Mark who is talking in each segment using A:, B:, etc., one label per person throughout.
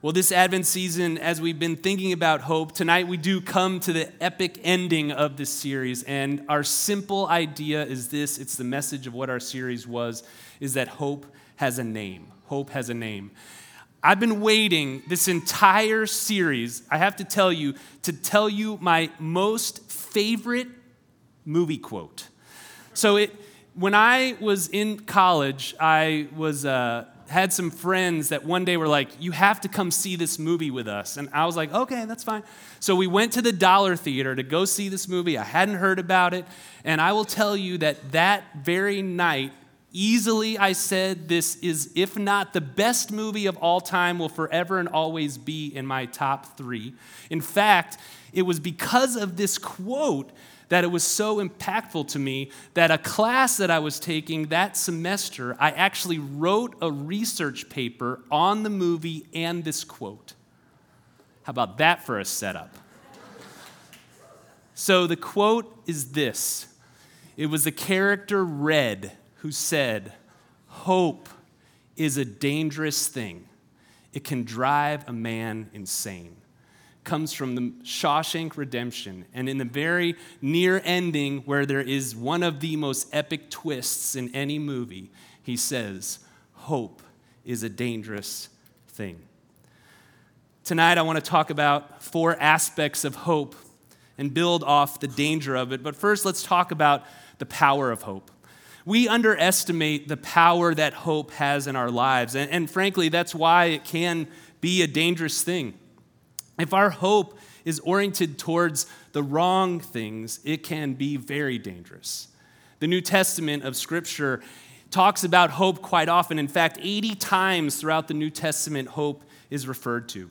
A: Well, this Advent season, as we've been thinking about hope, tonight we do come to the epic ending of this series. And our simple idea is this it's the message of what our series was is that hope has a name. Hope has a name. I've been waiting this entire series, I have to tell you, to tell you my most favorite movie quote. So, it, when I was in college, I was. Uh, had some friends that one day were like, You have to come see this movie with us. And I was like, Okay, that's fine. So we went to the Dollar Theater to go see this movie. I hadn't heard about it. And I will tell you that that very night, easily I said, This is, if not the best movie of all time, will forever and always be in my top three. In fact, it was because of this quote that it was so impactful to me that a class that I was taking that semester, I actually wrote a research paper on the movie and this quote. How about that for a setup? so the quote is this it was the character Red who said, Hope is a dangerous thing, it can drive a man insane comes from the Shawshank Redemption. And in the very near ending, where there is one of the most epic twists in any movie, he says, Hope is a dangerous thing. Tonight, I want to talk about four aspects of hope and build off the danger of it. But first, let's talk about the power of hope. We underestimate the power that hope has in our lives. And, and frankly, that's why it can be a dangerous thing. If our hope is oriented towards the wrong things, it can be very dangerous. The New Testament of Scripture talks about hope quite often. In fact, 80 times throughout the New Testament, hope is referred to.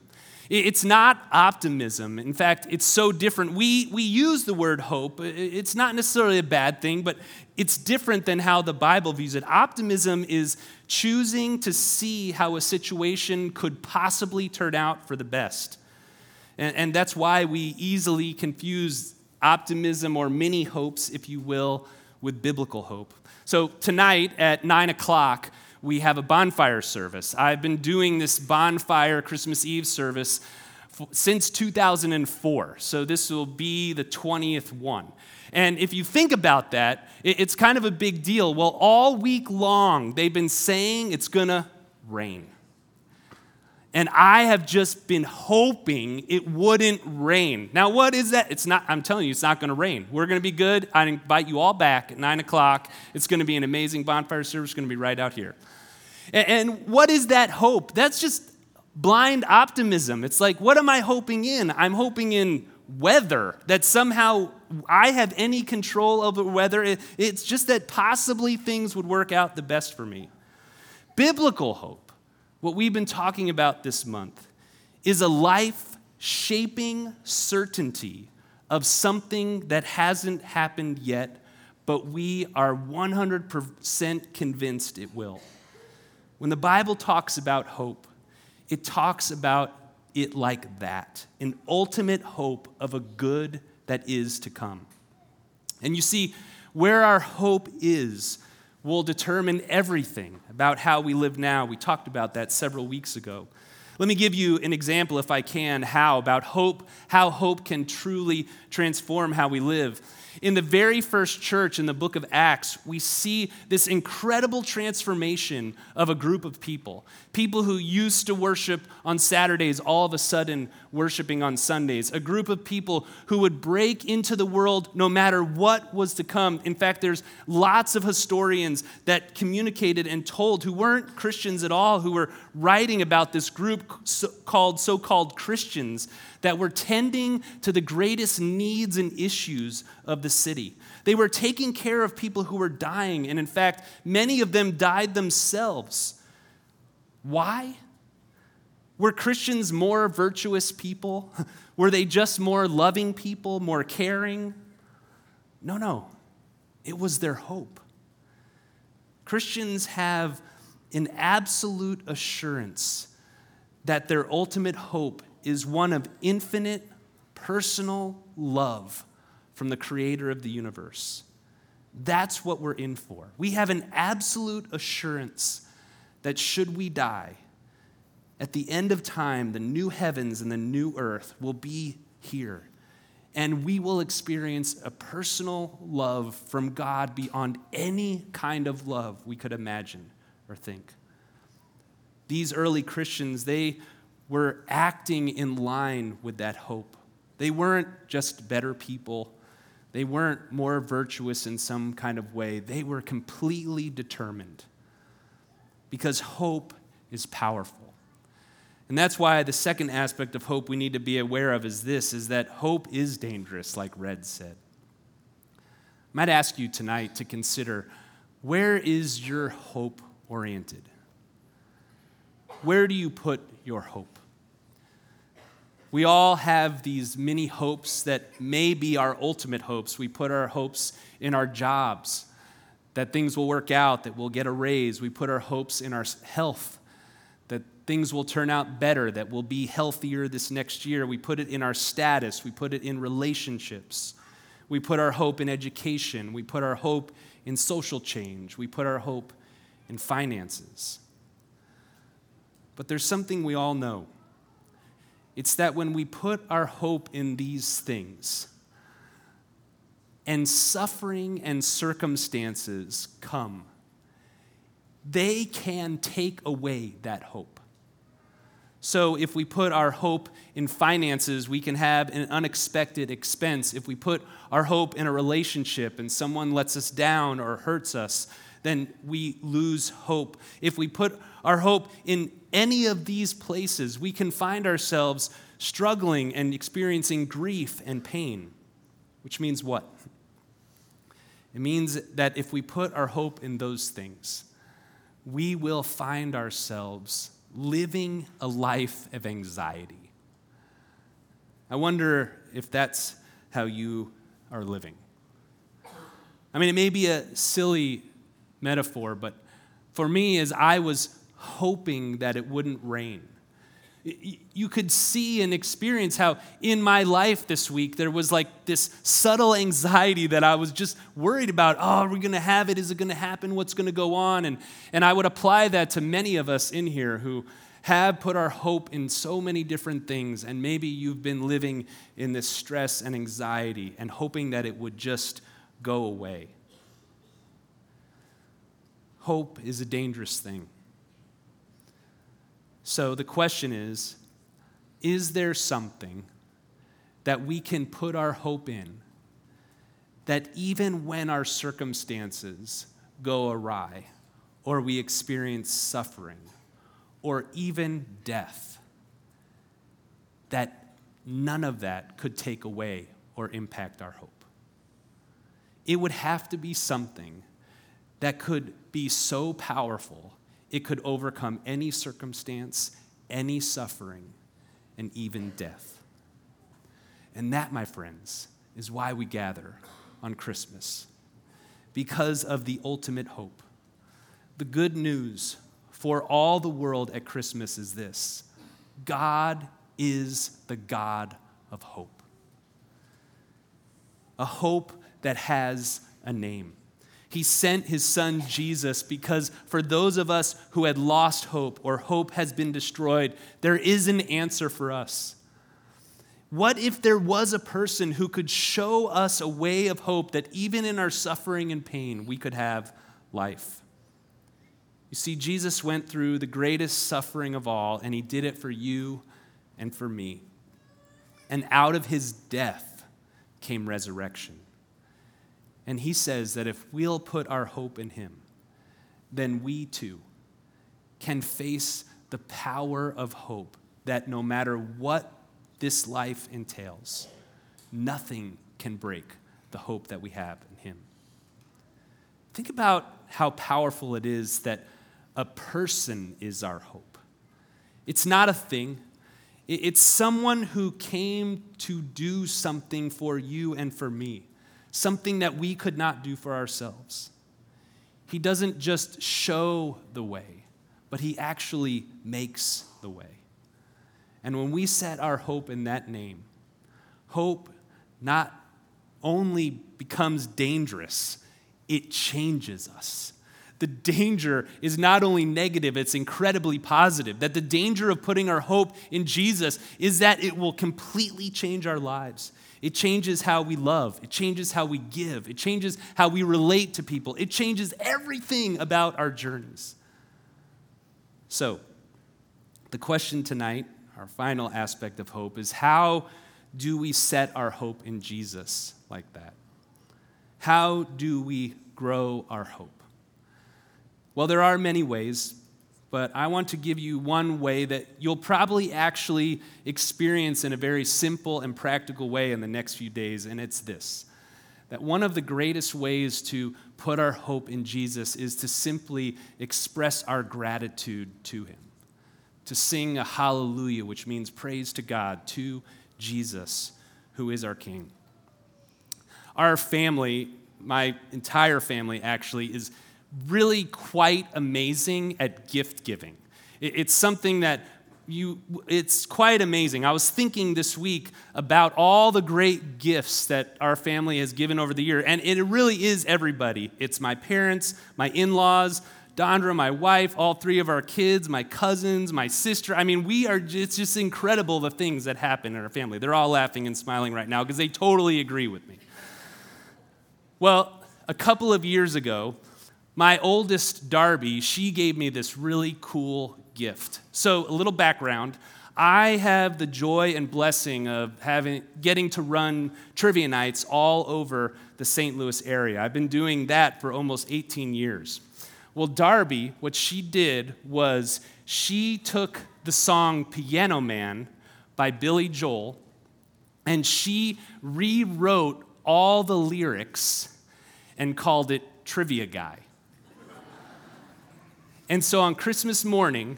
A: It's not optimism. In fact, it's so different. We, we use the word hope. It's not necessarily a bad thing, but it's different than how the Bible views it. Optimism is choosing to see how a situation could possibly turn out for the best. And, and that's why we easily confuse optimism or many hopes, if you will, with biblical hope. So tonight at 9 o'clock, we have a bonfire service. I've been doing this bonfire Christmas Eve service since 2004. So this will be the 20th one. And if you think about that, it's kind of a big deal. Well, all week long, they've been saying it's going to rain. And I have just been hoping it wouldn't rain. Now, what is that? It's not, I'm telling you, it's not going to rain. We're going to be good. I invite you all back at 9 o'clock. It's going to be an amazing bonfire service, going to be right out here. And, and what is that hope? That's just blind optimism. It's like, what am I hoping in? I'm hoping in weather, that somehow I have any control over weather. It's just that possibly things would work out the best for me. Biblical hope what we've been talking about this month is a life shaping certainty of something that hasn't happened yet, but we are 100% convinced it will. When the Bible talks about hope, it talks about it like that an ultimate hope of a good that is to come. And you see, where our hope is, will determine everything about how we live now. We talked about that several weeks ago. Let me give you an example, if I can, how about hope, how hope can truly transform how we live. In the very first church in the book of Acts, we see this incredible transformation of a group of people. People who used to worship on Saturdays, all of a sudden worshiping on Sundays. A group of people who would break into the world no matter what was to come. In fact, there's lots of historians that communicated and told who weren't Christians at all, who were writing about this group called so called Christians that were tending to the greatest needs and issues of the city. They were taking care of people who were dying, and in fact, many of them died themselves. Why? Were Christians more virtuous people? Were they just more loving people, more caring? No, no. It was their hope. Christians have an absolute assurance that their ultimate hope is one of infinite personal love from the creator of the universe. That's what we're in for. We have an absolute assurance that should we die, At the end of time, the new heavens and the new earth will be here. And we will experience a personal love from God beyond any kind of love we could imagine or think. These early Christians, they were acting in line with that hope. They weren't just better people, they weren't more virtuous in some kind of way. They were completely determined because hope is powerful. And that's why the second aspect of hope we need to be aware of is this is that hope is dangerous like Red said. I might ask you tonight to consider where is your hope oriented? Where do you put your hope? We all have these many hopes that may be our ultimate hopes. We put our hopes in our jobs, that things will work out, that we'll get a raise. We put our hopes in our health, that things will turn out better, that we'll be healthier this next year. We put it in our status, we put it in relationships. We put our hope in education, we put our hope in social change, we put our hope in finances. But there's something we all know it's that when we put our hope in these things, and suffering and circumstances come, they can take away that hope. So, if we put our hope in finances, we can have an unexpected expense. If we put our hope in a relationship and someone lets us down or hurts us, then we lose hope. If we put our hope in any of these places, we can find ourselves struggling and experiencing grief and pain. Which means what? It means that if we put our hope in those things, we will find ourselves living a life of anxiety. I wonder if that's how you are living. I mean, it may be a silly metaphor, but for me, as I was hoping that it wouldn't rain, you could see and experience how in my life this week there was like this subtle anxiety that I was just worried about. Oh, are we going to have it? Is it going to happen? What's going to go on? And, and I would apply that to many of us in here who have put our hope in so many different things. And maybe you've been living in this stress and anxiety and hoping that it would just go away. Hope is a dangerous thing. So the question is Is there something that we can put our hope in that even when our circumstances go awry, or we experience suffering, or even death, that none of that could take away or impact our hope? It would have to be something that could be so powerful it could overcome any circumstance, any suffering, and even death. And that, my friends, is why we gather on Christmas because of the ultimate hope. The good news for all the world at Christmas is this God is the God of hope. A hope that has a name. He sent his son Jesus because for those of us who had lost hope or hope has been destroyed, there is an answer for us. What if there was a person who could show us a way of hope that even in our suffering and pain, we could have life? You see, Jesus went through the greatest suffering of all, and he did it for you and for me. And out of his death came resurrection. And he says that if we'll put our hope in him, then we too can face the power of hope that no matter what this life entails, nothing can break the hope that we have in him. Think about how powerful it is that a person is our hope. It's not a thing, it's someone who came to do something for you and for me something that we could not do for ourselves. He doesn't just show the way, but He actually makes the way. And when we set our hope in that name, hope not only becomes dangerous, it changes us. The danger is not only negative, it's incredibly positive. That the danger of putting our hope in Jesus is that it will completely change our lives. It changes how we love, it changes how we give, it changes how we relate to people, it changes everything about our journeys. So, the question tonight, our final aspect of hope, is how do we set our hope in Jesus like that? How do we grow our hope? Well, there are many ways, but I want to give you one way that you'll probably actually experience in a very simple and practical way in the next few days, and it's this that one of the greatest ways to put our hope in Jesus is to simply express our gratitude to Him, to sing a hallelujah, which means praise to God, to Jesus, who is our King. Our family, my entire family actually, is really quite amazing at gift giving. It's something that you, it's quite amazing. I was thinking this week about all the great gifts that our family has given over the year, and it really is everybody. It's my parents, my in laws, Dondra, my wife, all three of our kids, my cousins, my sister. I mean, we are, it's just incredible the things that happen in our family. They're all laughing and smiling right now because they totally agree with me. Well, a couple of years ago, my oldest, Darby, she gave me this really cool gift. So, a little background. I have the joy and blessing of having getting to run trivia nights all over the St. Louis area. I've been doing that for almost 18 years. Well, Darby, what she did was she took the song Piano Man by Billy Joel and she rewrote all the lyrics and called it Trivia Guy. And so on Christmas morning,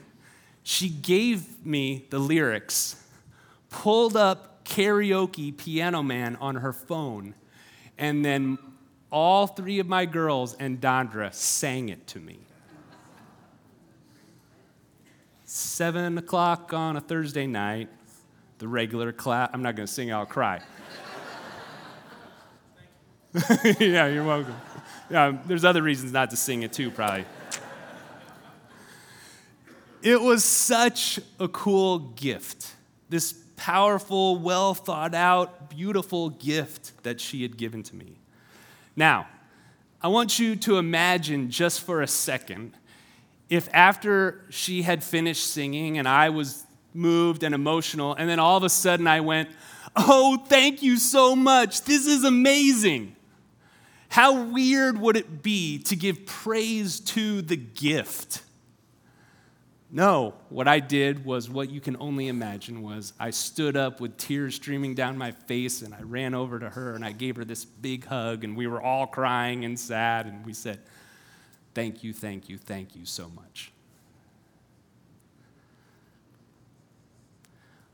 A: she gave me the lyrics, pulled up karaoke Piano Man on her phone, and then all three of my girls and Dondra sang it to me. Seven o'clock on a Thursday night, the regular class. I'm not going to sing, I'll cry. yeah, you're welcome. Yeah, there's other reasons not to sing it too, probably. It was such a cool gift. This powerful, well thought out, beautiful gift that she had given to me. Now, I want you to imagine just for a second if after she had finished singing and I was moved and emotional, and then all of a sudden I went, Oh, thank you so much. This is amazing. How weird would it be to give praise to the gift? No, what I did was what you can only imagine was I stood up with tears streaming down my face and I ran over to her and I gave her this big hug and we were all crying and sad and we said, "Thank you, thank you, thank you so much."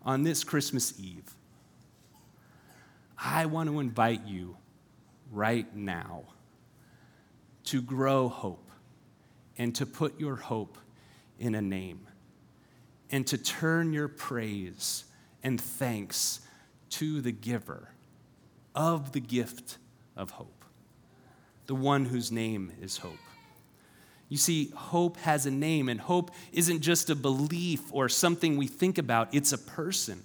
A: On this Christmas Eve, I want to invite you right now to grow hope and to put your hope in a name, and to turn your praise and thanks to the giver of the gift of hope, the one whose name is hope. You see, hope has a name, and hope isn't just a belief or something we think about, it's a person.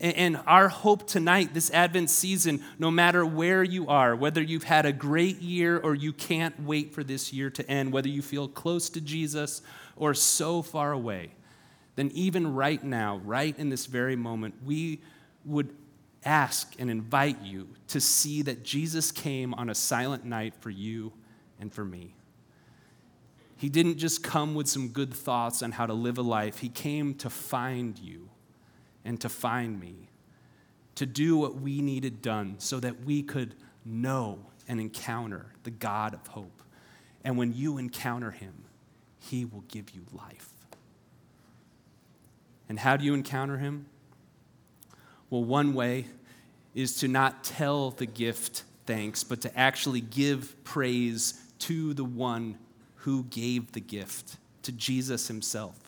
A: And our hope tonight, this Advent season, no matter where you are, whether you've had a great year or you can't wait for this year to end, whether you feel close to Jesus or so far away, then even right now, right in this very moment, we would ask and invite you to see that Jesus came on a silent night for you and for me. He didn't just come with some good thoughts on how to live a life, He came to find you and to find me, to do what we needed done so that we could know and encounter the God of hope. And when you encounter Him, he will give you life. And how do you encounter Him? Well, one way is to not tell the gift thanks, but to actually give praise to the one who gave the gift, to Jesus Himself.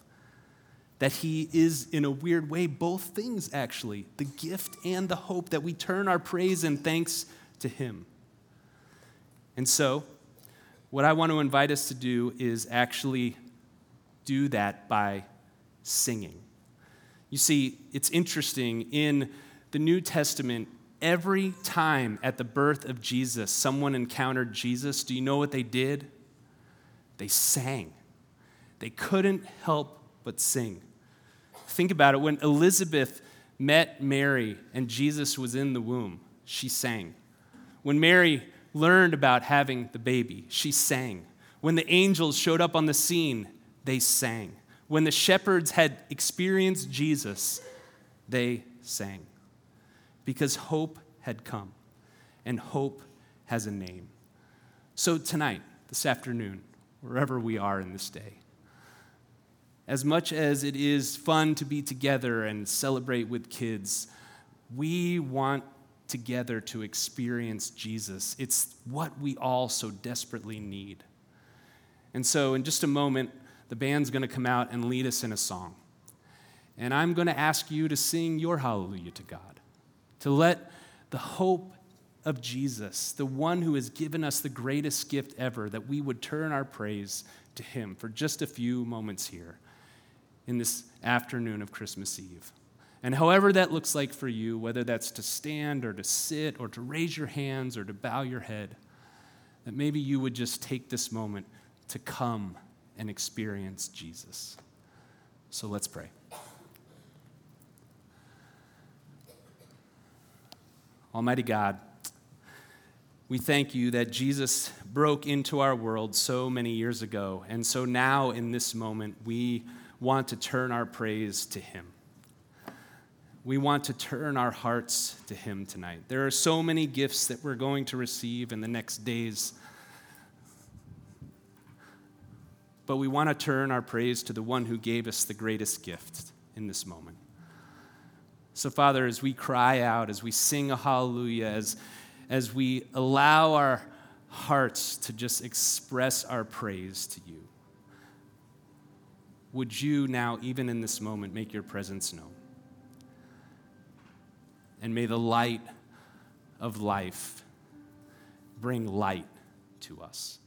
A: That He is, in a weird way, both things actually the gift and the hope, that we turn our praise and thanks to Him. And so, what I want to invite us to do is actually do that by singing. You see, it's interesting in the New Testament, every time at the birth of Jesus, someone encountered Jesus, do you know what they did? They sang. They couldn't help but sing. Think about it. When Elizabeth met Mary and Jesus was in the womb, she sang. When Mary learned about having the baby, she sang. When the angels showed up on the scene, they sang. When the shepherds had experienced Jesus, they sang. Because hope had come, and hope has a name. So, tonight, this afternoon, wherever we are in this day, as much as it is fun to be together and celebrate with kids, we want together to experience Jesus. It's what we all so desperately need. And so, in just a moment, the band's going to come out and lead us in a song. And I'm going to ask you to sing your hallelujah to God, to let the hope of Jesus, the one who has given us the greatest gift ever, that we would turn our praise to him for just a few moments here in this afternoon of Christmas Eve. And however that looks like for you, whether that's to stand or to sit or to raise your hands or to bow your head, that maybe you would just take this moment to come and experience Jesus. So let's pray. Almighty God, we thank you that Jesus broke into our world so many years ago. And so now, in this moment, we want to turn our praise to Him. We want to turn our hearts to Him tonight. There are so many gifts that we're going to receive in the next days. But we want to turn our praise to the one who gave us the greatest gift in this moment. So, Father, as we cry out, as we sing a hallelujah, as, as we allow our hearts to just express our praise to you, would you now, even in this moment, make your presence known? And may the light of life bring light to us.